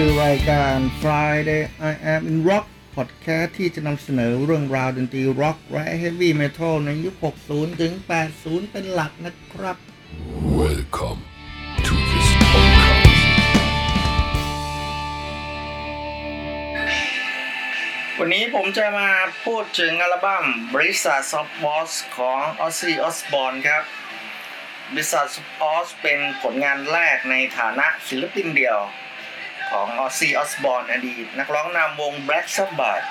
คือรายการ Friday I Am in Rock Podcast ที่จะนำเสนอเรื่องราวดนตรีร็อกและ Heavy Metal ในยุค 60 ถึง 80 เป็นหลักนะครับ Welcome to this podcast. วันนี้ผมจะมาพูดถึงอัลบั้ม b r i s a Soft Boss ของ Ozzy Osbourne ครับ b r i s a Soft Boss เป็นผลงานแรกในฐานะศิลปินเดี่ยว ของ Ozzy Osbourne อดีต นักร้องนำวง Black Sabbath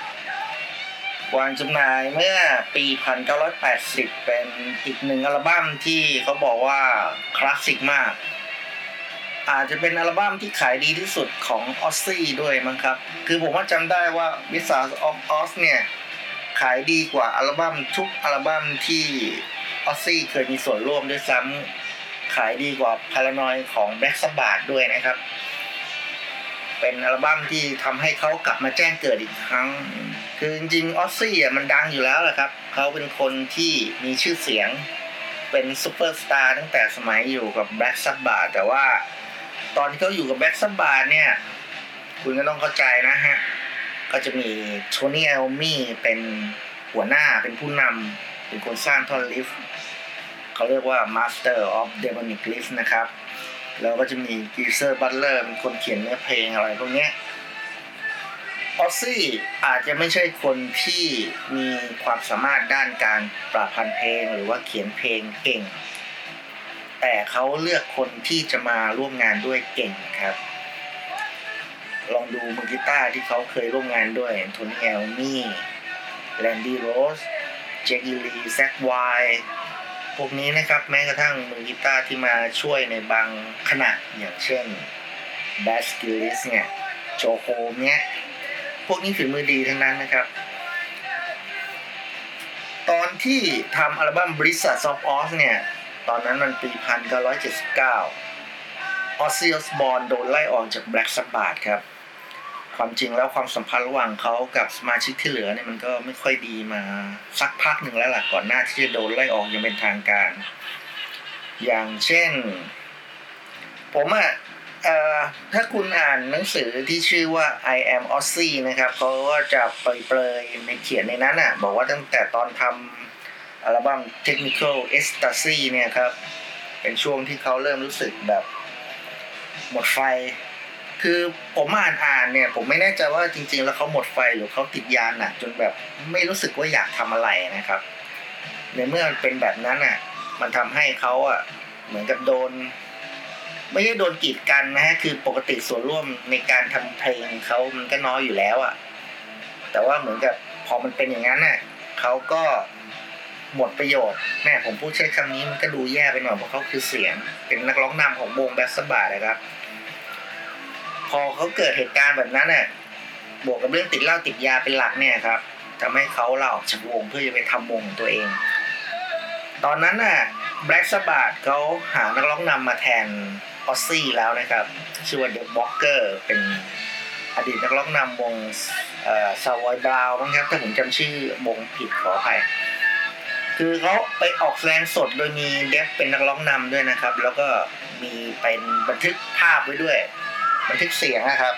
วางจำหน่ายเมื่อปี 1980 เป็นอีกหนึ่งอัลบั้มที่เขาบอกว่าคลาสสิกมาก อาจจะเป็นอัลบั้มที่ขายดีที่สุดของออซซี่ด้วยมั้งครับ คือผมว่าจำได้ว่า w i z a r d of Oz เนี่ย ขายดีกว่าอัลบั้มทุกอัลบั้มที่ออซซี่เคยมีส่วนร่วมด้วยซ้ำขายดีกว่า p a r a n o i ของ Black Sabbath ด้วยนะครับ เป็นอัลบั้มที่ทำให้เขากลับมาแจ้งเกิดอีกครั้ง คือจริงๆออซซี่อะมันดังอยู่แล้วแหละครับเขาเป็นคนที่มีชื่อเสียง เป็นซูเปอร์สตาร์ตั้งแต่สมัยอยู่กับ Black Sabbath แต่ว่าตอนที่เขาอยู่กับ Black Sabbath เนี่ยคุณก็ต้องเข้าใจนะฮะ ก็จะมี Tony Iommi เป็นหัวหน้าเป็นผู้นำเป็นคนสร้างท่อน riff เขาเรียกว่า Master of Demonic Riff นะครับ แล้วก็จะมี Geezer Butler เป็นคนเขียนเนื้อเพลงอะไรพวกนี้ออซซี่อาจจะไม่ใช่คนที่มีความสามารถด้านการประพันธ์เพลงหรือว่าเขียนเพลงเก่ง แต่เขาเลือกคนที่จะมาร่วมงานด้วยเก่งครับ ลองดูมือกีตาร์ที่เขาเคยร่วมงานด้วย Tony Iommi Randy Rhoads Jake E. Lee Zakk Wylde พวกนี้นะครับแม้กระทั่งมือกีตาร์ที่มาช่วยในบางขณะอย่างเช่น Brad Gillis เนี่ยโจโฮมเนี่ยพวกนี้ฝีมือดีทั้งนั้นนะครับ ตอนที่ทำอัลบั้ม b r i z a Soft Oz เนี่ย ตอนนั้นมันปี 1979 ออซซี่ออสบอร์นโดนไล่ออกจาก Black Sabbath ครับ ความจริงแล้วความสัมพันธ์ระหว่างเขากับสมาชิกที่เหลือเนี่ยมันก็ไม่ค่อยดีมาสักพักหนึ่งแล้วล่ะก่อนหน้าที่จะโดนไล่ออกย่างเป็นทางการ อย่างเช่น ผมอะเอ่อถ้าคุณอ่านหนังสือที่ชื่อว่า I am Ozzy นะครับเขาก็จะเปรยๆในเขียนในนั้นอะ บอกว่าตั้งแต่ตอนทำอัลบั้ม Technical Ecstasy เนี่ยครับ เป็นช่วงที่เขาเริ่มรู้สึกแบบหมดไฟ คือผมอ่านอ่านเนี่ย ผมไม่แน่ใจว่าจริง ๆ แล้วเขาหมดไฟหรือเขาติดยาหนักจนแบบไม่รู้สึกว่าอยากทำอะไรนะครับ ในเมื่อมันเป็นแบบนั้นอะ มันทำให้เขาอะเหมือนกับโดน ไม่ใช่โดนกีดกันนะฮะคือปกติส่วนร่วมในการทำเพลงเขามันก็น้อยอยู่แล้วอะ แต่ว่าเหมือนกับพอมันเป็นอย่างนั้นน่ะเขาก็หมดประโยชน์แม่ผมพูดใช้คำนี้มันก็ดูแย่ไปหน่อยเพราะเขาคือเสียง เป็นนักร้องนำของวงแบสบาร์นะครับ พอเขาเกิดเหตุการณ์แบบนั้นน่ะบวกกับเรื่องติดเหล้าติดยาเป็นหลักเนี่ยครับทำให้เขาเล่าออกจากวงเพื่อจะไปทำวงของตัวเอง ตอนนั้นน่ะแบล็กสบาร์เขาหานักร้องนำมาแทนออซซี่แล้วนะครับชื่อว่า Dave Walker เป็นอดีตนักร้องนำวงเอ่อ Savoy Brown มั้งครับถ้าผมจำชื่อวงผิดขออภัยคือเขาไปออกแสดงสดโดยมีเดฟเป็นนักร้องนำด้วยนะครับ แล้วก็มีเป็นบันทึกภาพไว้ด้วย บันทึกเสียงนะครับ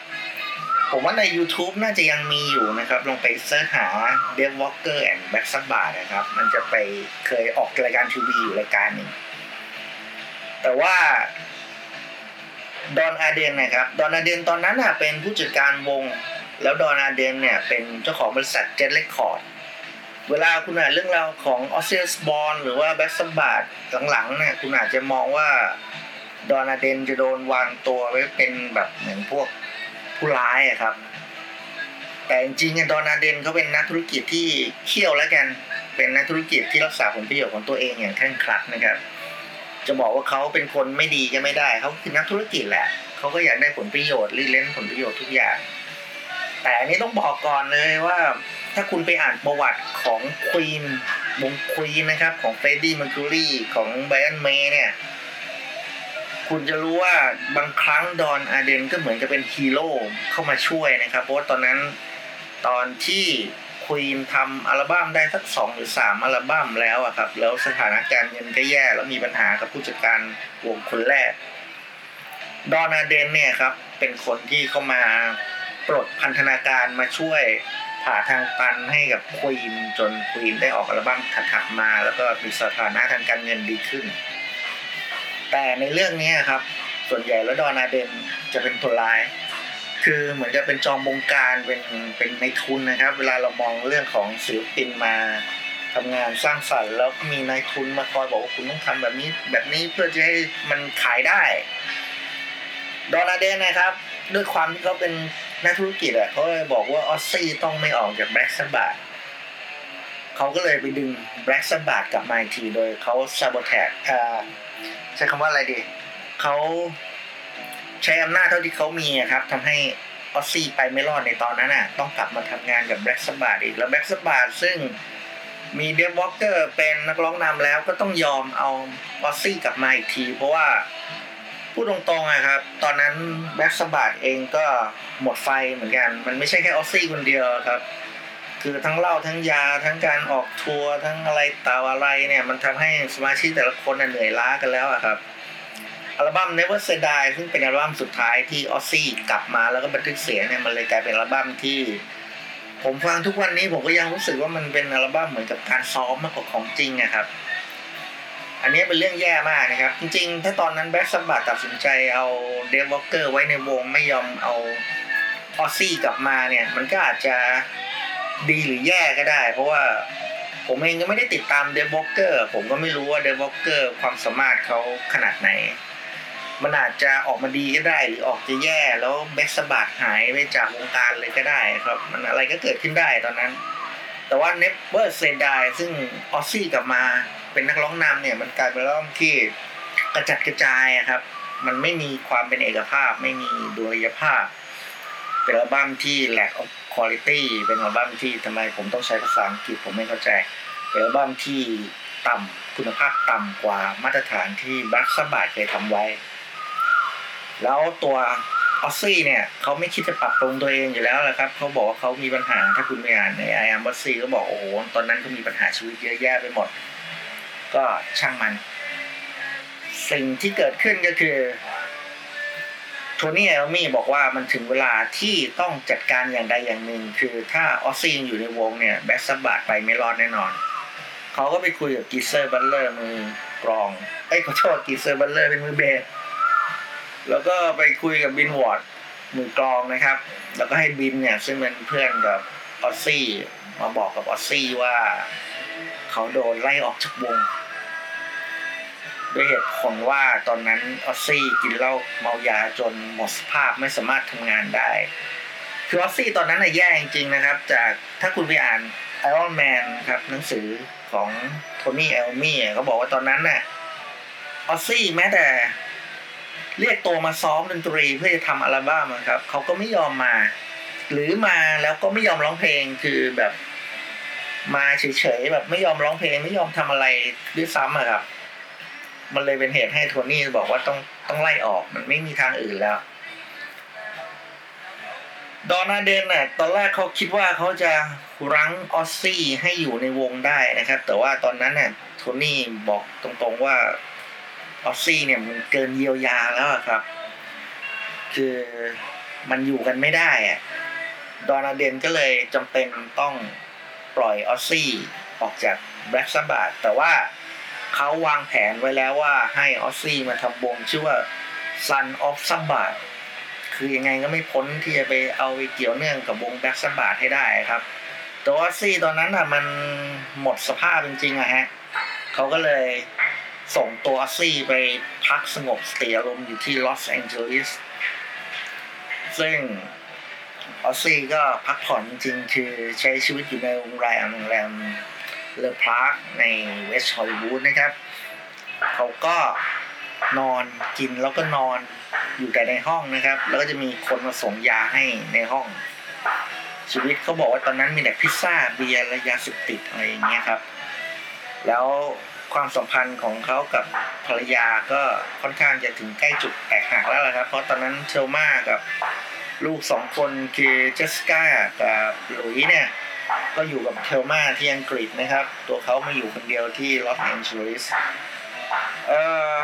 ผมว่าใน YouTube น่าจะยังมีอยู่นะครับ ลองไป search หา Dave Walker and Black Sabbath นะครับ มันจะไปเคยออกรายการทีวีอยู่รายการหนึ่งแต่ว่า Don Arden นะครับ Don Arden ตอนนั้นน่ะเป็นผู้จัดการวง แล้ว Don Arden เนี่ยเป็นเจ้าของบริษัทเจ็ตเ c คคอร์ดเวลาคุณอ่านเรื่องราวของ Ozzy Osbourne หรือว่า Black Sabbath หลังๆเนี่ยคุณอาจจะมองว่า Don Arden จะโดนวางตัวไว้เป็นแบบเหมือนพวกผู้ร้ายอะครับ แต่จริงๆ Don Arden เขาเป็นนักธุรกิจที่เขี้ยวแล้วกัน เป็นนักธุรกิจที่รักษาผลประโยชน์ของตัวเองอย่างเคร่งครัดนะครับ จะบอกว่าเขาเป็นคนไม่ดีก็ไม่ได้เขาคือนักธุรกิจแหละเขาก็อยากได้ผลประโยชน์รีเลนผลประโยชน์ทุกอย่าง แต่อันนี้ต้องบอกก่อนเลยว่าถ้าคุณไปอ่านประวัติของ Queen วง Queen นะครับ ของ Freddie Mercury ของ Brian May เนี่ย คุณจะรู้ว่าบางครั้ง Don Arden ก็เหมือนจะเป็นฮีโร่เข้ามาช่วยนะครับ เพราะว่าตอนนั้นตอนที่ควีนทำอัลบั้มได้สักสองหรือสามอัลบั้มแล้วอะครับ แล้วสถานการณ์เงินก็แย่แล้วมีปัญหากับผู้จัดการวงคนแรก ดอนอาเดนเนี่ยครับ เป็นคนที่เข้ามาปลดพันธนาการมาช่วยผ่าทางตันให้กับควีนจนควีนได้ออกอัลบั้มถัดๆมา แล้วก็มีสถานะทางการเงินดีขึ้น แต่ในเรื่องนี้ครับ ส่วนใหญ่แล้วดอนาเดนจะเป็นตัวร้าย คือเหมือนจะเป็นจอมบงการเป็นเป็นในทุนนะครับ เวลาเรามองเรื่องของศิลปินมาทำงานสร้างสรรค์แล้วมีนายทุนมาคอยบอกว่าคุณต้องทำแบบนี้แบบนี้เพื่อจะให้มันขายได้ ดอนาเดนนะครับ ด้วยความที่เขาเป็นนักธุรกิจอะเขาเลยบอกว่าออสซี่ต้องไม่ออกจากแบล็กซับาเขาก็เลยไปดึงแบล็กซับากลับมาอีกทีโดยเขาซาบอแทก ใช้คำว่าอะไรดีเขาใช้อำนาจเท่าที่เขามีครับทำให้ออสซี่ไปไม่รอดในตอนนั้นอะ ต้องกลับมาทำงานกับ Black Sabbath อีกแล้ว Black Sabbath ซึ่งมี Dave Walker เป็นนักร้องนำแล้วก็ต้องยอมเอาออสซี่กลับมาอีกที เพราะว่าพูดตรงๆอะครับ ตอนนั้น Black Sabbath เองก็หมดไฟเหมือนกัน มันไม่ใช่แค่ออสซี่คนเดียวครับ คือทั้งเหล้าทั้งยาทั้งการออกทัวร์ทั้งอะไรต่าอะไรเนี่ย มันทำให้สมาชิกแต่ละคนเหนื่อยล้ากันแล้วอะครับอัลบั้ม Never Say Die ซึ่งเป็นอัลบั้มสุดท้ายที่ออสซี่กลับมาแล้วก็บันทึกเสียงเนี่ยมันเลยกลายเป็นอัลบั้มที่ ผมฟังทุกวันนี้ผมก็ยังรู้สึกว่ามันเป็นอัลบั้มเหมือนกับการซ้อมมากกว่าของจริงอะครับ อันนี้เป็นเรื่องแย่มากนะครับ จริงๆ ถ้าตอนนั้น Black Sabbath ตัดสินใจเอา Dave Walker ไว้ในวงไม่ยอมเอาออซซี่กลับมาเนี่ย มันก็อาจจะ ดีหรือแย่ก็ได้ เพราะว่าผมเองก็ไม่ได้ติดตาม Dave Walker ผมก็ไม่รู้ว่า Dave Walker ความสามารถเขาขนาดไหน มันอาจจะออกมาดีก็ได้ หรือออกจะแย่แล้ว Black Sabbath หายไปจากวงการเลยก็ได้ครับ มันอะไรก็เกิดขึ้นได้ตอนนั้น แต่ว่า Never Say Die ซึ่งออซซี่กลับมาเป็นนักร้องนำเนี่ย มันกลายเป็นร้องที่กระจัดกระจายครับ มันไม่มีความเป็นเอกภาพ ไม่มีดุลยภาพเป็นอัลบั้มที่ lack of quality เป็นอัลบั้มที่ทำไมผมต้องใช้ภาษาอังกฤษผมไม่เข้าใจเป็นอัลบั้มที่ต่ำคุณภาพต่ำกว่ามาตรฐานที่บัคสบายเคยทำไว้ แล้วตัวออซซี่เนี่ยเขาไม่คิดจะปรับปรุงตัวเองอยู่แล้วแหละครับเขาบอกว่าเขามีปัญหาถ้าคุณไปอ่านในไอแอมออซซี่ก็บอกโอ้โหตอนนั้นเขามีปัญหาชีวิตเยอะแยะไปหมด ก็ช่างมัน สิ่งที่เกิดขึ้นก็คือ Tony Iommi บอกว่ามันถึงเวลาที่ต้องจัดการอย่างใดอย่างหนึ่ง คือถ้าออซซี่อยู่ในวงเนี่ย Black Sabbath ไปไม่รอดแน่นอน เขาก็ไปคุยกับ Geezer Butler มือกลองเอ้ขอโทษ Geezer Butler เป็นมือเบสแล้วก็ไปคุยกับ Bill Ward มือกลองนะครับ แล้วก็ให้บินเนี่ยซึ่งเป็นเพื่อนกับออซซี่มาบอกกับออซซี่ว่า เขาโดนไล่ออกจากวง ด้วยเหตุผลว่าตอนนั้นออซซี่กินเหล้าเมายาจนหมดสภาพไม่สามารถทำงานได้ คือออซซี่ตอนนั้นน่ะแย่จริงๆนะครับ จากถ้าคุณไปอ่าน Iron Man ครับหนังสือของโทนี่เอลมี่เขาบอกว่าตอนนั้นน่ะออซซี่แม้แต่เรียกตัวมาซ้อมดนตรีเพื่อจะทำอัลบั้มครับเขาก็ไม่ยอมมา หรือมาแล้วก็ไม่ยอมร้องเพลงคือแบบมาเฉยๆแบบไม่ยอมร้องเพลงไม่ยอมทำอะไรด้วยซ้ำอะครับ มันเลยเป็นเหตุให้โทนี่บอกว่าต้องต้องไล่ออกมันไม่มีทางอื่นแล้ว ดอนาเดนน่ะตอนแรกเขาคิดว่าเขาจะรั้งออสซี่ให้อยู่ในวงได้นะครับ แต่ว่าตอนนั้นน่ะโทนี่บอกตรงๆว่าออสซี่เนี่ยมันเกินเยียวยาแล้วครับ คือมันอยู่กันไม่ได้อะ Don Arden ก็เลยจำเป็นต้องปล่อยออสซี่ออกจาก Black Sabbath แต่ว่า เขาวางแผนไว้แล้วว่าให้ออสซี่มาทำวงชื่อว่า Sun of s a b a t คือยังไงก็ไม่พ้นที่จะไปเอาไปเกี่ยวเนื่องกับวง Black Sabbath ให้ได้ครับแต่ว่าออสซี่ตอนนั้นอะมันหมดสภาพจริงๆอะฮะเขาก็เลยส่งตัวออสซี่ไปพักสงบสติอารมณ์อยู่ที่ลอสแองเจลิสซึ่งออสซี่ก็พักผ่อนจริงๆ คือใช้ชีวิตอยู่ในโรงแรมโรงแรม Le Parc ในเวสต์ฮอลลีวูดนะครับ เขาก็นอนกินแล้วก็นอนอยู่แต่ในห้องนะครับ แล้วก็จะมีคนมาส่งยาให้ในห้อง ชีวิตเขาบอกว่าตอนนั้นมีแต่พิซซ่าเบียร์และยาเสพติดอะไรอย่างเงี้ยครับ แล้วความสัมพันธ์ของเขากับภรรยาก็ค่อนข้างจะถึงใกล้จุดแตกหักแล้วละครับ เพราะตอนนั้นเทลมากับลูกสองคนคือเจสสิก้ากับหลุยส์เนี่ย ก็อยู่กับเทลมาที่อังกฤษนะครับ ตัวเขามาอยู่คนเดียวที่ลอสแองเจลิสเอ่อ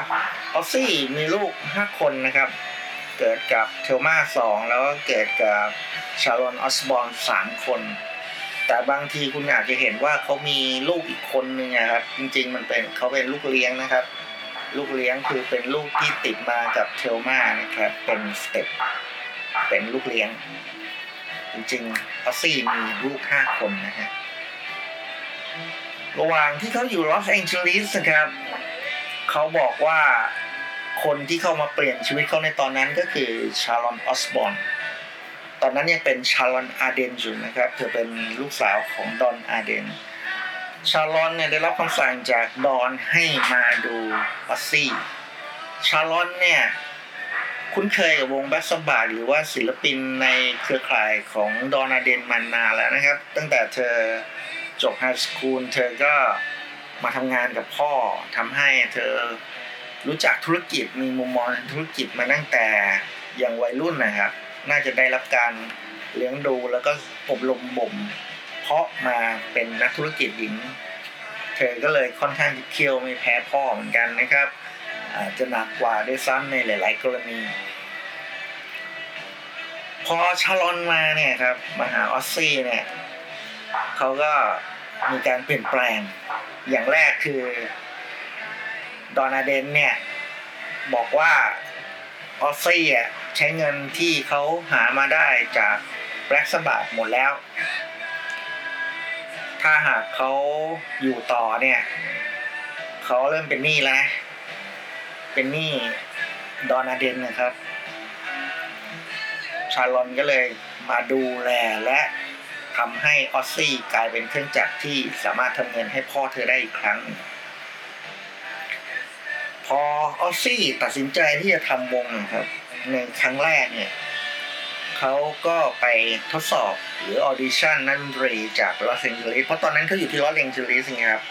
ออสซี่มีลูกห้าคนนะครับ เกิดกับเทลมาสองแล้วก็เกิดกับชารอนออสบอนสามคน แต่บางทีคุณอาจจะเห็นว่าเขามีลูกอีกคนนึงนะครับ จริงๆมันเป็นเขาเป็นลูกเลี้ยงนะครับ ลูกเลี้ยงคือเป็นลูกที่ติดมากับเทลมานะครับ เป็น step เป็นลูกเลี้ยง จริงๆออสซี่มีลูกห้าคนนะฮะระหว่างที่เขาอยู่ลอสแองเจลิสนะครับ เขาบอกว่าคนที่เข้ามาเปลี่ยนชีวิตเขาในตอนนั้นก็คือชารอนออสบอนตอนนั้นยังเป็นชารอนอาเดนอยู่นะครับ เธอเป็นลูกสาวของดอนอาเดน ชารอนเนี่ยได้รับคำสั่งจากดอนให้มาดูออสซี่ ชารอนเนี่ย คุ้นเคยกับวง Black Sabbath หรือว่าศิลปินในเครือข่ายของดอนอาเดนมานานแล้วนะครับ ตั้งแต่เธอจบ high school เธอก็มาทำงานกับพ่อทำให้เธอรู้จักธุรกิจมีมุมมองธุรกิจมาตั้งแต่ยังวัยรุ่นนะครับ น่าจะได้รับการเลี้ยงดูแล้วก็อบรมบ่ม เพราะมาเป็นนักธุรกิจหญิง เธอก็เลยค่อนข้างเคี่ยวไม่แพ้พ่อเหมือนกันนะครับ อาจจะหนักกว่าด้วยซ้ำในหลาย ๆ กรณี พอชาลอนมาเนี่ยครับมาหาออสซี่เนี่ยเขาก็มีการเปลี่ยนแปลงอย่างแรกคือดอนาเดนเนี่ย บอกว่าออสซี่อะใช้เงินที่เขาหามาได้จากแบล็กสบัดหมดแล้ว ถ้าหากเขาอยู่ต่อเนี่ย เขาเริ่มเป็นหนี้แล้ว เป็นหนี้ดอนอาเดนนะครับ ชาลอนก็เลยมาดูแลและทำให้ออสซี่กลายเป็นเครื่องจักรที่สามารถทำเงินให้พ่อเธอได้อีกครั้ง พอออสซี่ตัดสินใจที่จะทำวงนะครับ ในครั้งแรกเนี่ยเขาก็ไปทดสอบหรือ audition นักดนตรีจากลอสแองเจลิสเพราะตอนนั้นเขาอยู่ที่ลอสแองเจลิสไงครับ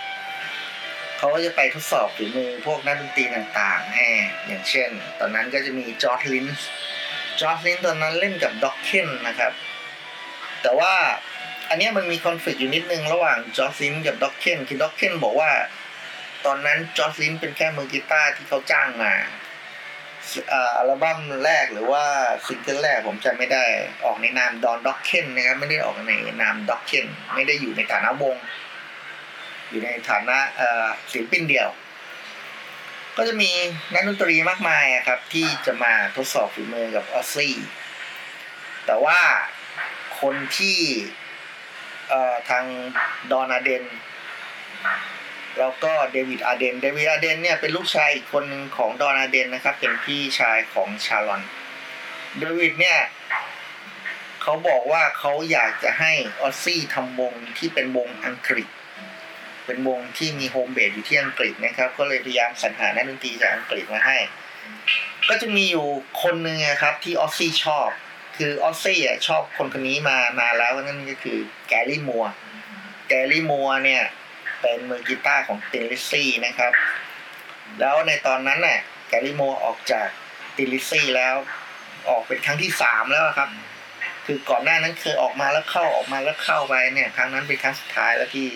เขาก็จะไปทดสอบฝีมือพวกนักดนตรีต่างๆให้อย่างเช่น ตอนนั้นก็จะมีจอร์จลินช์จอร์จลินช์ตอนนั้นเล่นกับ Dokken นะครับ แต่ว่าอันนี้มันมี conflict อยู่นิดนึงระหว่างจอร์ดลินส์กับด็อกเคนคือด็อกเคนบอกว่า ตอนนั้นจอร์จลินช์เป็นแค่มือกีตาร์ที่เขาจ้างมาอ่าอัลบั้มแรกหรือว่าซิงเกิลแรกผมจำไม่ได้ออกในนามดอนดอกเคนนะครับไม่ได้ออกในนาม Dokken ไม่ได้อยู่ในฐานะวง อยู่ในฐานะศิลปินเดี่ยว ก็จะมีนักดนตรีมากมายครับ ที่จะมาทดสอบฝีมือกับออสซี่แต่ว่าคนที่ทางดอนอาเดน แล้วก็เดวิดอาเดน เดวิดอาเดนเนี่ยเป็นลูกชายอีกคนหนึ่งของดอนอาเดนนะครับ เป็นพี่ชายของชารอน เดวิดเนี่ยเขาบอกว่าเขาอยากจะให้ออสซี่ทำวงที่เป็นวงอังกฤษ เป็นวงที่มี home base อยู่ที่อังกฤษนะครับ ก็เลยพยายามสรรหานักดนตรีจากอังกฤษมาให้ ก็จะมีอยู่คนหนึ่งนะครับที่ออสซี่ชอบ คือออสซี่อะชอบคนคนนี้มานานแล้วนั่นก็คือแกรี่มัวร์แกรี่มัวร์เนี่ยเป็นมือกีตาร์ของ Thin Lizzy นะครับ แล้วในตอนนั้นน่ะแกรี่มัวร์ออกจาก Thin Lizzy แล้วออกเป็นครั้งที่สามแล้วครับ คือก่อนหน้านั้นเคยออกมาแล้วเข้าออกมาแล้วเข้าไปเนี่ย ครั้งนั้นเป็นครั้งสุดท้ายแล้วที่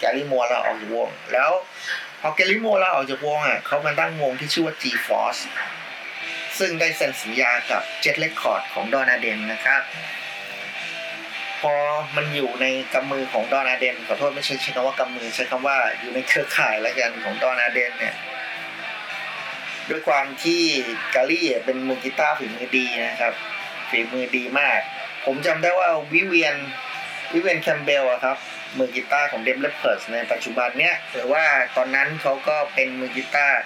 แกรี่มัวร์เขาออกจากวง แล้วพอแกรี่มัวเราออกจากวงอะเขามาตั้งวงที่ชื่อว่า G-Force ซึ่งได้เซ็นสัญญากับ Jet Record ของดอนาเดนนะครับ พอมันอยู่ในกำมือของดอนาเดนขอโทษไม่ใช่ใช้คำว่ากำมือใช้คำว่าอยู่ในเครือข่ายแล้วกันของดอนาเดนเนี่ยด้วยความที่กาลี่เป็นมือกีตาร์ฝีมือดีนะครับฝีมือดีมาก ผมจำได้ว่าวิเวียนวิเวียนแคมป์เบลอะครับ มือกีตาร์ของ Def Leppard ในปัจจุบันเนี้ยหรือว่าตอนนั้นเขาก็เป็นมือกีตาร์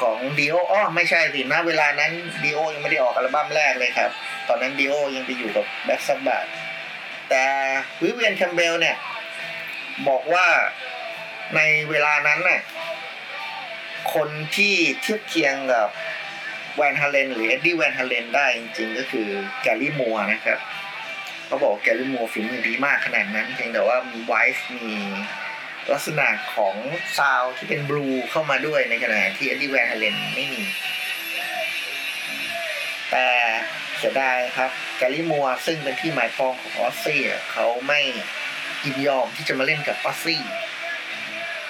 ของ Dio อ้อไม่ใช่สินะเวลานั้น Dio ยังไม่ได้ออกอัลบั้มแรกเลยครับ ตอนนั้นดีโอยังไปอยู่กับ Black Sabbath แต่วิเวียนแคมป์เบลเนี่ย บอกว่าในเวลานั้นน่ะคนที่เทียบเคียงกับแวนฮาเลนหรือเอ็ดดี้แวนฮาเลนได้จริงๆก็คือแกรี่มัวร์นะครับ เขาบอกแกรี่มัวร์ฝีมือดีมากขนาดนั้นเพียงแต่ว่ามี vibe มีลักษณะของซาวที่เป็นบลูเข้ามาด้วยในขณะที่เอ็ดดี้แวนฮาเลนไม่มี แต่เสียดายครับแกรี่มัวร์ซึ่งเป็นที่หมายปองของออสซี่เขาไม่ยินยอมที่จะมาเล่นกับออสซี่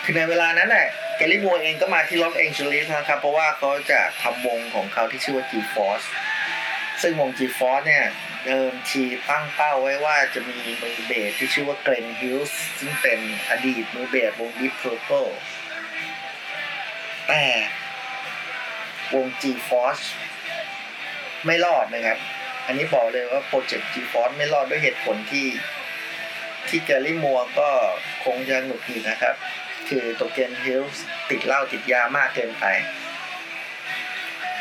คือในเวลานั้นแหละแกรี่มัวร์เองก็มาที่ลอสแองเจลิสนะครับ เพราะว่าเขาจะทำวงของเขาที่ชื่อว่า G-Force ซึ่งวง G-Force เนี่ย เดิมทีตั้งเป้าไว้ว่าจะมีมือเบสที่ชื่อว่าเกลนฮิวจ์สซึ่งเป็นอดีตมือเบสวง Deep Purple แต่วง G-Force ไม่รอดนะครับ อันนี้บอกเลยว่าโปรเจกต์ G-Force ไม่รอดด้วยเหตุผลที่ที่แกรี่มัวร์ก็คงจะหงุดหงิดนะครับ คือตัวเกลนฮิวจ์สติดเหล้าติดยามากเกินไป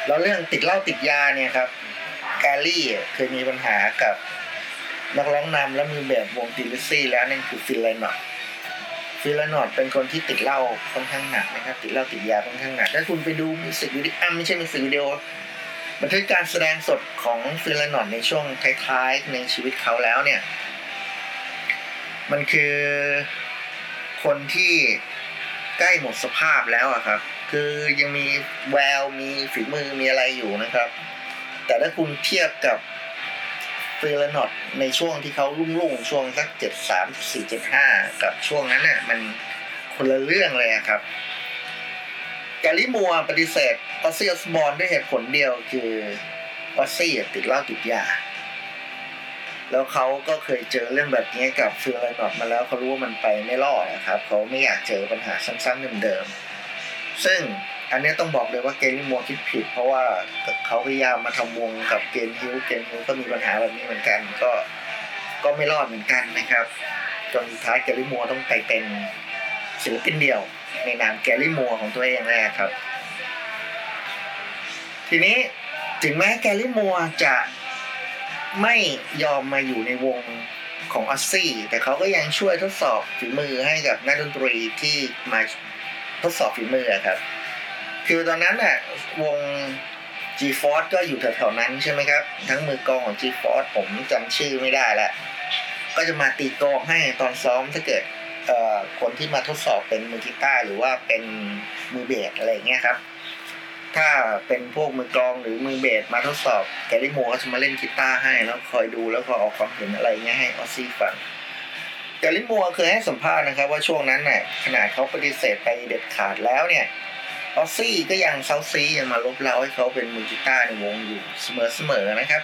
แล้วเรื่องติดเหล้าติดยาเนี่ยครับ แกรี่เคยมีปัญหากับนักร้องนำและมือเบสวง Thin Lizzy แล้วนั่นคือฟิลไลนอตฟิลไลนอตเป็นคนที่ติดเหล้าค่อนข้างหนักนะครับ ติดเหล้าติดยาค่อนข้างหนักถ้าคุณไปดูมิวสิกวิดีโอไม่ใช่มิวสิกวิดีโอบันทึกการแสดงสดของฟิลไลนอตในช่วงท้ายๆในชีวิตเขาแล้วเนี่ย มันคือคนที่ใกล้หมดสภาพแล้วอะครับ คือยังมีแววมีฝีมือมีอะไรอยู่นะครับ แต่ถ้าคุณเทียบกับฟิลไลนอตในช่วงที่เขารุ่งๆ ช่วงสักเจ็ดสามสี่เจ็ดห้ากับช่วงนั้นน่ะมันคนละเรื่องเลยครับแกรี่มัวร์ปฏิเสธออสซี่ออสบอนด้วยเหตุผลเดียวคือออสซี่ติดเหล้าติดยา แล้วเขาก็เคยเจอเรื่องแบบนี้กับฟิลไลนอตมาแล้วเขารู้ว่ามันไปไม่รอดนะครับ เขาไม่อยากเจอปัญหาซ้ำๆเดิมๆซึ่ง อันนี้ต้องบอกเลยว่าเกนนี่มัวคิดผิด เพราะว่าเขาพยายามมาทำวงกับเกนฮิลเกนฮิลก็มีปัญหาแบบนี้เหมือนกัน ก็ก็ไม่รอดเหมือนกันนะครับ จนสุดท้ายแกลลี่มัวต้องไปเป็นศิลปินเดี่ยว ในนามแกลลี่มัวของตัวเองแรกครับ ทีนี้ถึงแม้แกลลี่มัวจะไม่ยอมมาอยู่ในวงของออสซี่ แต่เขาก็ยังช่วยทดสอบฝีมือให้กับนักดนตรีที่มาทดสอบฝีมือครับ คือตอนนั้นน่ะวง G Force ก็อยู่แถวๆนั้นใช่ไหมครับ ทั้งมือกองของ G Force ผมจำชื่อไม่ได้ละก็จะมาตีกองให้ตอนซ้อมถ้าเกิดคนที่มาทดสอบเป็นมือกีตาร์หรือว่าเป็นมือเบสอะไรเงี้ยครับ ถ้าเป็นพวกมือกลองหรือมือเบสมาทดสอบแกลลี่โมก็จะมาเล่นกีตาร์ให้แล้วคอยดูแล้วก็ออกความเห็นอะไรเงี้ยให้ออซี่ฟังแกรี่ มัวร์เคยให้สัมภาษณ์นะครับ ว่าช่วงนั้นน่ะขนาดเขาปฏิเสธไปเด็ดขาดแล้วเนี่ย ออซซี่ก็ยังเซ้าซี้ยังมารบเร้าให้เขาเป็นมือกีตาร์ในวงอยู่เสมอๆนะครับ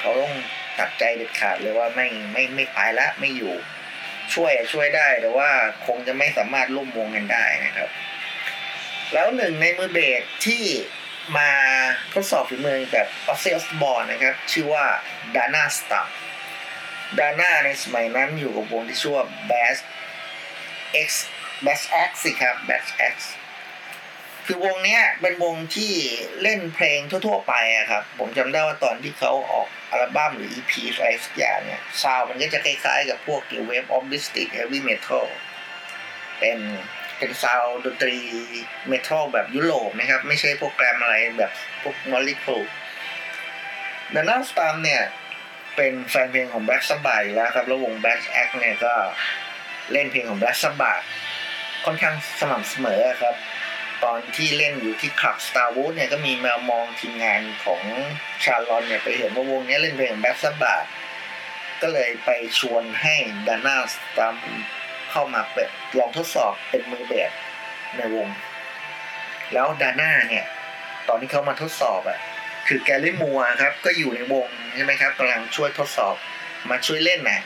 เขาต้องตัดใจเด็ดขาดเลยว่าไม่ไม่ไม่ไปละไม่อยู่ ช่วยช่วยได้แต่ว่าคงจะไม่สามารถร่วมวงกันได้นะครับ แล้วหนึ่งในมือเบสที่มาทดสอบฝีมือกับออสเซสบอลนะครับ ชื่อว่าดาน่าสตัมดาน่าในสมัยนั้นอยู่กับวงที่ชื่อว่า Bass X Bass X สิครับ Bass X คือวงเนี้ยเป็นวงที่เล่นเพลงทั่ว ๆ ไปอะครับ ผมจำได้ว่าตอนที่เขาออกอัลบั้มหรือ EP อะไรสักอย่างเนี่ยซาวมันก็จะคล้ายๆกับพวก The Wave of Mystic Heavy Metal เป็นเป็นซาวดนตรีเมทัลแบบยุโรปนะครับ ไม่ใช่พวกแกรมอะไรแบบพวกมอลลิคูดันนัสตามเนี่ย เป็นแฟนเพลงของ Black Sabbath อยู่แล้วครับ แล้ววง Black Act เนี่ยก็เล่นเพลงของ Black Sabbath ค่อนข้างสม่ำเสมอครับ ตอนที่เล่นอยู่ที่คลับ Star w o o d เนี่ยก็มีแมวมองทีมงานของชาลอนเนี่ยไปเห็นว่าวงนี้เล่นเพลงของ Black Sabbath ก็เลยไปชวนให้ดาน่าสตามเข้ามาเปิดลองทดสอบเป็นมือเบสในวง แล้วดาน่าเนี่ย ตอนที่เขามาทดสอบอะคือแกรี่มัวร์ครับ ก็อยู่ในวงใช่ไหมครับกำลังช่วยทดสอบมาช่วยเล่นนะ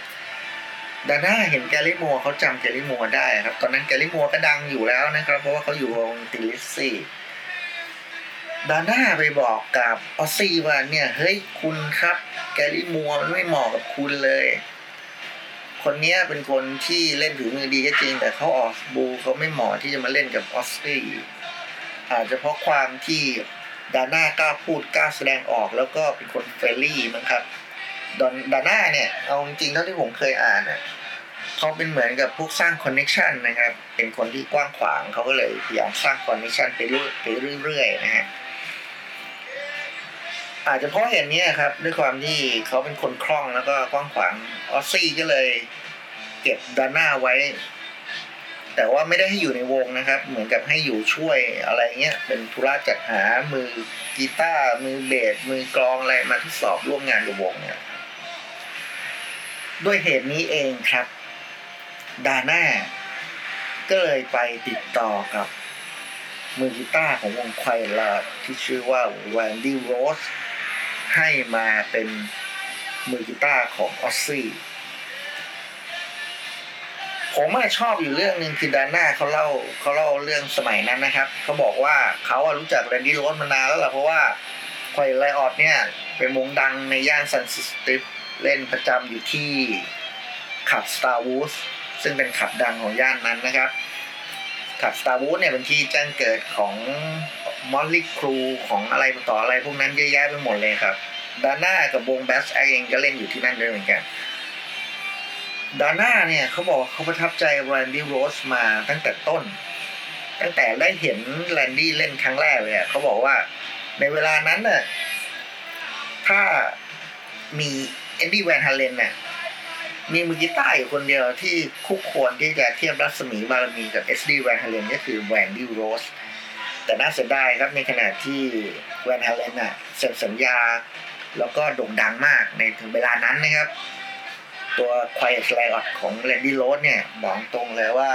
ดาน่าเห็นแกรี่มัวร์เขาจำแกรี่มัวร์ได้ครับ ตอนนั้นแกรี่มัวร์ก็ดังอยู่แล้วนะครับ เพราะว่าเขาอยู่วง Thin Lizzy ดาน่าไปบอกกับออสซี่ว่าเนี่ย เฮ้ยคุณครับ แกรี่มัวร์มันไม่เหมาะกับคุณเลย คนเนี้ยเป็นคนที่เล่นฝีมือดีก็จริง แต่เขาออกบูเขาไม่เหมาะที่จะมาเล่นกับออสซี่อาจจะเพราะความที่ดาน่ากล้าพูดกล้าแสดงออกแล้วก็เป็นคน friendly มั้งครับ ดอนดาน่าเนี่ย เอาจริงๆเท่าที่ผมเคยอ่านน่ะเขาเป็นเหมือนกับพวกสร้าง connection นะครับ เป็นคนที่กว้างขวางเขาก็เลยพยายามสร้าง connection ไปเรื่อยๆนะฮะอาจจะเพราะเหตุนี้ครับ ด้วยความที่เขาเป็นคนคล่องแล้วก็กว้างขวางออสซี่ก็เลย เก็บดาน่าไว้ แต่ว่าไม่ได้ให้อยู่ในวงนะครับ เหมือนกับให้อยู่ช่วยอะไรเงี้ยเป็นธุระจัดหามือกีตาร์มือเบสมือกลองอะไรมาทดสอบร่วมงานกับวงเนี่ย ด้วยเหตุนี้เองครับ ดาน่าก็เลยไปติดต่อกับมือกีตาร์ของวงควายลาที่ชื่อว่าแรนดี้โรดส์ให้มาเป็นมือกีตาร์ของออสซี่ผมอะชอบอยู่เรื่องหนึ่งคือดาน่าเขาเล่าเขาเล่าเรื่องสมัยนั้นนะครับเขาบอกว่าเขาอะรู้จักแรนดี้โรดส์มานานแล้วล่ะเพราะว่า Quiet Riot เนี่ย เป็นวงดังในย่าน Sunset Strip เล่นประจำอยู่ที่คลับ Starwood ซึ่งเป็นคลับดังของย่านนั้นนะครับคลับ Starwood เนี่ยเป็นที่แจ้งเกิดของ Mötley Crüe ของอะไรต่ออะไรพวกนั้นเยอะแยะไปหมดเลยครับดาน่ากับวง BadAxe เองก็เล่นอยู่ที่นั่นด้วยเหมือนกันดาน่าเนี่ยเขาบอกเขาประทับใจแรนดี้โรดส์มาตั้งแต่ต้น ตั้งแต่ได้เห็นแรนดี้เล่นครั้งแรกเลยเขาบอกว่าในเวลานั้นน่ะถ้ามี เอ็ดดี้แวนฮาเลนน่ะมีมือกีตาร์อยู่คนเดียวที่คู่ควรที่จะเทียบรัศมีบารมีกับเอสดีแวนฮาเลนก็คือแวนดี้โรสแต่น่าเสียดายครับในขณะที่แวนฮาเลนน่ะเซ็นสัญญา แล้วก็โด่งดังมากในถึงเวลานั้นนะครับ ตัว Quiet Riot ของ Randy Rhoads เนี่ยบอกตรงเลยว่า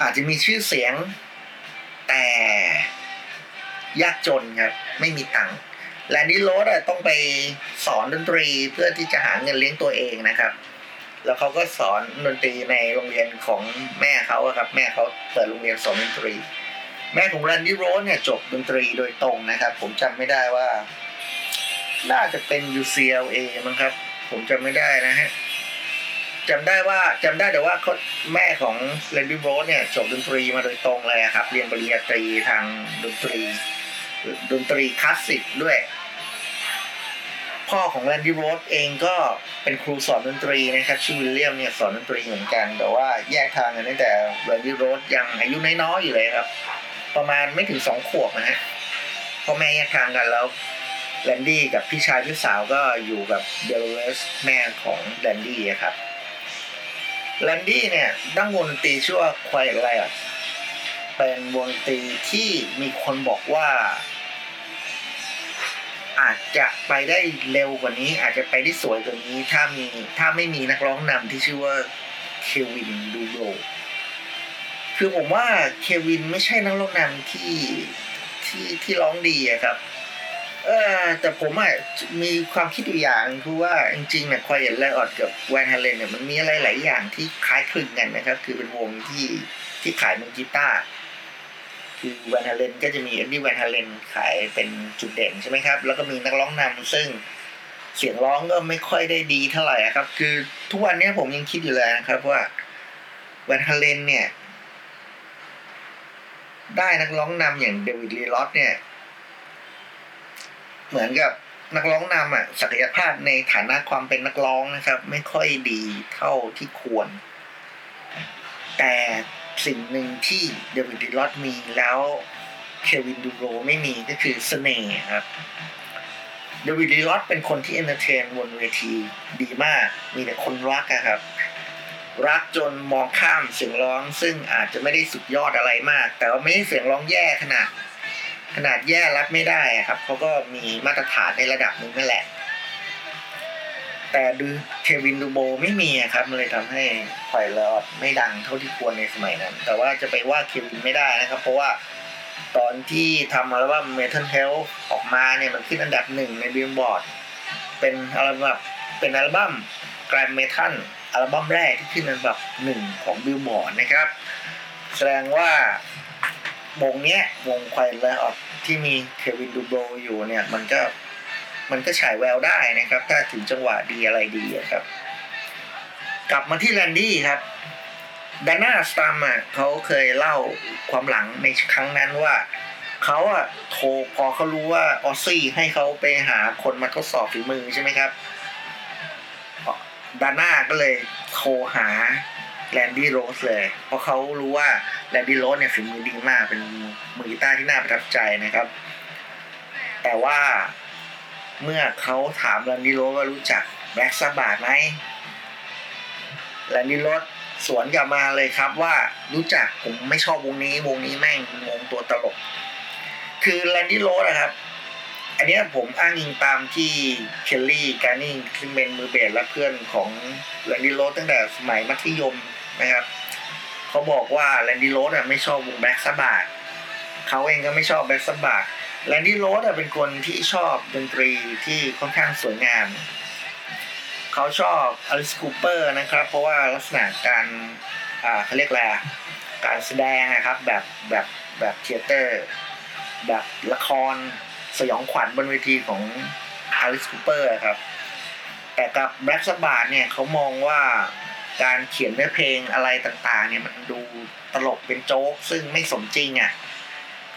อาจจะมีชื่อเสียงแต่ยากจนครับ ไม่มีตังค์ แรนดี้โรดส์ต้องไปสอนดนตรีเพื่อที่จะหาเงินเลี้ยงตัวเองนะครับ แล้วเขาก็สอนดนตรีในโรงเรียนของแม่เขาอะครับ แม่เขาเปิดโรงเรียนสอนดนตรี แม่ของแรนดี้โรดส์เนี่ยจบดนตรีโดยตรงนะครับ ผมจำไม่ได้ว่า น่าจะเป็น UCLA มั้งครับ ผมจำไม่ได้นะฮะจำได้ว่าจำได้แต่ว่าเขาแม่ของแรนดี้โรดส์เนี่ยจบดนตรีมาโดยตรงเลยอะครับ เรียนปริญญาตรีทางดนตรีดนตรีคลาสสิกด้วย พ่อของแรนดี้โรดส์เองก็เป็นครูสอนดนตรีนะครับชื่อวิลเลียมเนี่ยสอนดนตรีเหมือนกัน แต่ว่าแยกทางกันตั้งแต่แรนดี้โรดส์ยังอายุน้อยๆอยู่เลยครับ ประมาณไม่ถึงสองขวบนะฮะพ่อแม่แยกทางกันแล้วแรนดี้กับพี่ชายพี่สาวก็อยู่กับเดลอเรสแม่ของแรนดี้ครับแรนดี้เนี่ยดั้งวงดนตรีชื่อว่าควายอะไรอะเป็นวงดนตรีที่มีคนบอกว่า อาจจะไปได้เร็วกว่านี้ อาจจะไปได้สวยกว่านี้ ถ้ามีถ้าไม่มีนักร้องนำที่ชื่อว่าเควินดูโรคือผมว่าเควินไม่ใช่นักร้องนำที่ที่ที่ร้องดีอะครับ เออแต่ผมอะมีความคิดอยู่อย่างคือว่าจริงๆเนี่ยควายแลออดกับแวนฮาเลนเนี่ยมันมีอะไรหลายอย่างที่คล้ายคลึงกันนะครับ คือเป็นวงที่ที่ขายมือกีตาร์ คือ Van Halen ก็จะมีเอ็ดดี้แวนฮาเลนขายเป็นจุดเด่นใช่ไหมครับ แล้วก็มีนักร้องนำซึ่งเสียงร้องก็ไม่ค่อยได้ดีเท่าไหร่ครับ คือทุกวันนี้ผมยังคิดอยู่เลยนะครับว่า Van Halen เนี่ย ได้นักร้องนำอย่างเดวิดลี รอธเนี่ย เหมือนกับนักร้องนำอะศักยภาพในฐานะความเป็นนักร้องนะครับ ไม่ค่อยดีเท่าที่ควร แต่ สิ่งหนึ่งที่เดวิด ลี รอธมีแล้วเควินดูโบรว์ไม่มีก็คือเสน่ห์ครับเดวิด ลี รอธเป็นคนที่ entertain บนเวทีดีมาก มีแต่คนรักอะครับ รักจนมองข้ามเสียงร้องซึ่งอาจจะไม่ได้สุดยอดอะไรมาก แต่ว่าไม่เสียงร้องแย่ขนาด ขนาดแย่รับไม่ได้ครับเขาก็มีมาตรฐานในระดับหนึ่งนั่นแหละ แต่ดูเควินดูโบรว์ไม่มีครับ มันเลยทำให้ Quiet Riot ไม่ดังเท่าที่ควรในสมัยนั้น แต่ว่าจะไปว่าเควินไม่ได้นะครับ เพราะว่าตอนที่ทำอัลบั้ม Metal Health ออกมาเนี่ยมันขึ้นอันดับหนึ่งในบิลบอร์ดเป็นอัลบั้มเป็นอัลบั้ม glam metal อัลบั้มแรกที่ขึ้นอันดับหนึ่งของบิลบอร์ดนะครับ แสดงว่าวงเนี้ยวง Quiet Riot ที่มีเควินดูโบรว์อยู่เนี่ย มันก็ มันก็ฉายแววได้นะครับ ถ้าถึงจังหวะดีอะไรดีอะครับ กลับมาที่แรนดี้ครับดาน่าสตรัมอะเขาเคยเล่าความหลังในครั้งนั้นว่าเขาอะโทรพอเขารู้ว่าออซซี่ให้เขาไปหาคนมาทดสอบฝีมือใช่ไหมครับดาน่าก็เลยโทรหาแรนดี้โรดส์เลย เพราะเขารู้ว่าแรนดี้โรดส์เนี่ยฝีมือดีมากเป็นมือกีตาร์ที่น่าประทับใจนะครับ แต่ว่า เมื่อเขาถามแรนดี้โรดส์ว่ารู้จัก Black Sabbath ไหมแรนดี้โรดส์สวนกลับมาเลยครับว่ารู้จักผมไม่ชอบวงนี้ วงนี้แม่งวงตัวตลก คือแรนดี้โรดส์นะครับ อันนี้ผมอ้างอิงตามที่เคลลี่การ์นี่ซึ่งเป็นมือเบสและเพื่อนของRandy Rhoads ตั้งแต่สมัยมัธยมนะครับ เขาบอกว่า Randy Rhoads ไม่ชอบวง Black Sabbath เขาเองก็ไม่ชอบ Black Sabbath Randy Rhoads เป็นคนที่ชอบดนตรีที่ค่อนข้างสวยงาม เขาชอบ Alice Cooper นะครับ เพราะว่าลักษณะการอ่าเขาเรียกอะไรอะการแสดงนะครับแบบแบบแบบ theater แบบละครสยองขวัญบนเวทีของAlice Cooper ครับ แต่กับ Black Sabbath เนี่ยเขามองว่าการเขียนเนื้อเพลงอะไรต่างๆ เนี่ยมันดูตลกเป็นโจ๊กซึ่งไม่สมจริงอะ่ะ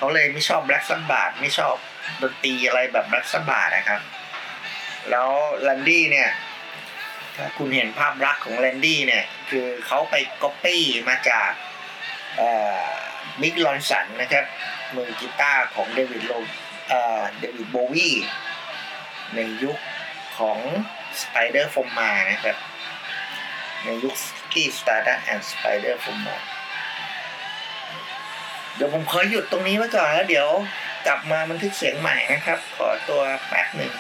เขาเลยไม่ชอบ Black Sabbath ไม่ชอบดนตรีอะไรแบบ Black Sabbath นะครับ แล้ว Randy เนี่ยถ้าคุณเห็นภาพลักษณ์ของ Randy เนี่ย คือเขาไปก๊อปปี้มาจาก Mick Ronson นะครับมือกีตาร์ของเดวิดโลเอ่อเดวิดโบวีในยุคของ Spider f o m มานะครับ ในยุคกี้ Stardust and Spider f o m มา เดี๋ยวผมขอหยุดตรงนี้ไว้ก่อนแล้วเดี๋ยวกลับมาบันทึกเสียงใหม่นะครับ ขอตัวแป๊บหนึ่ง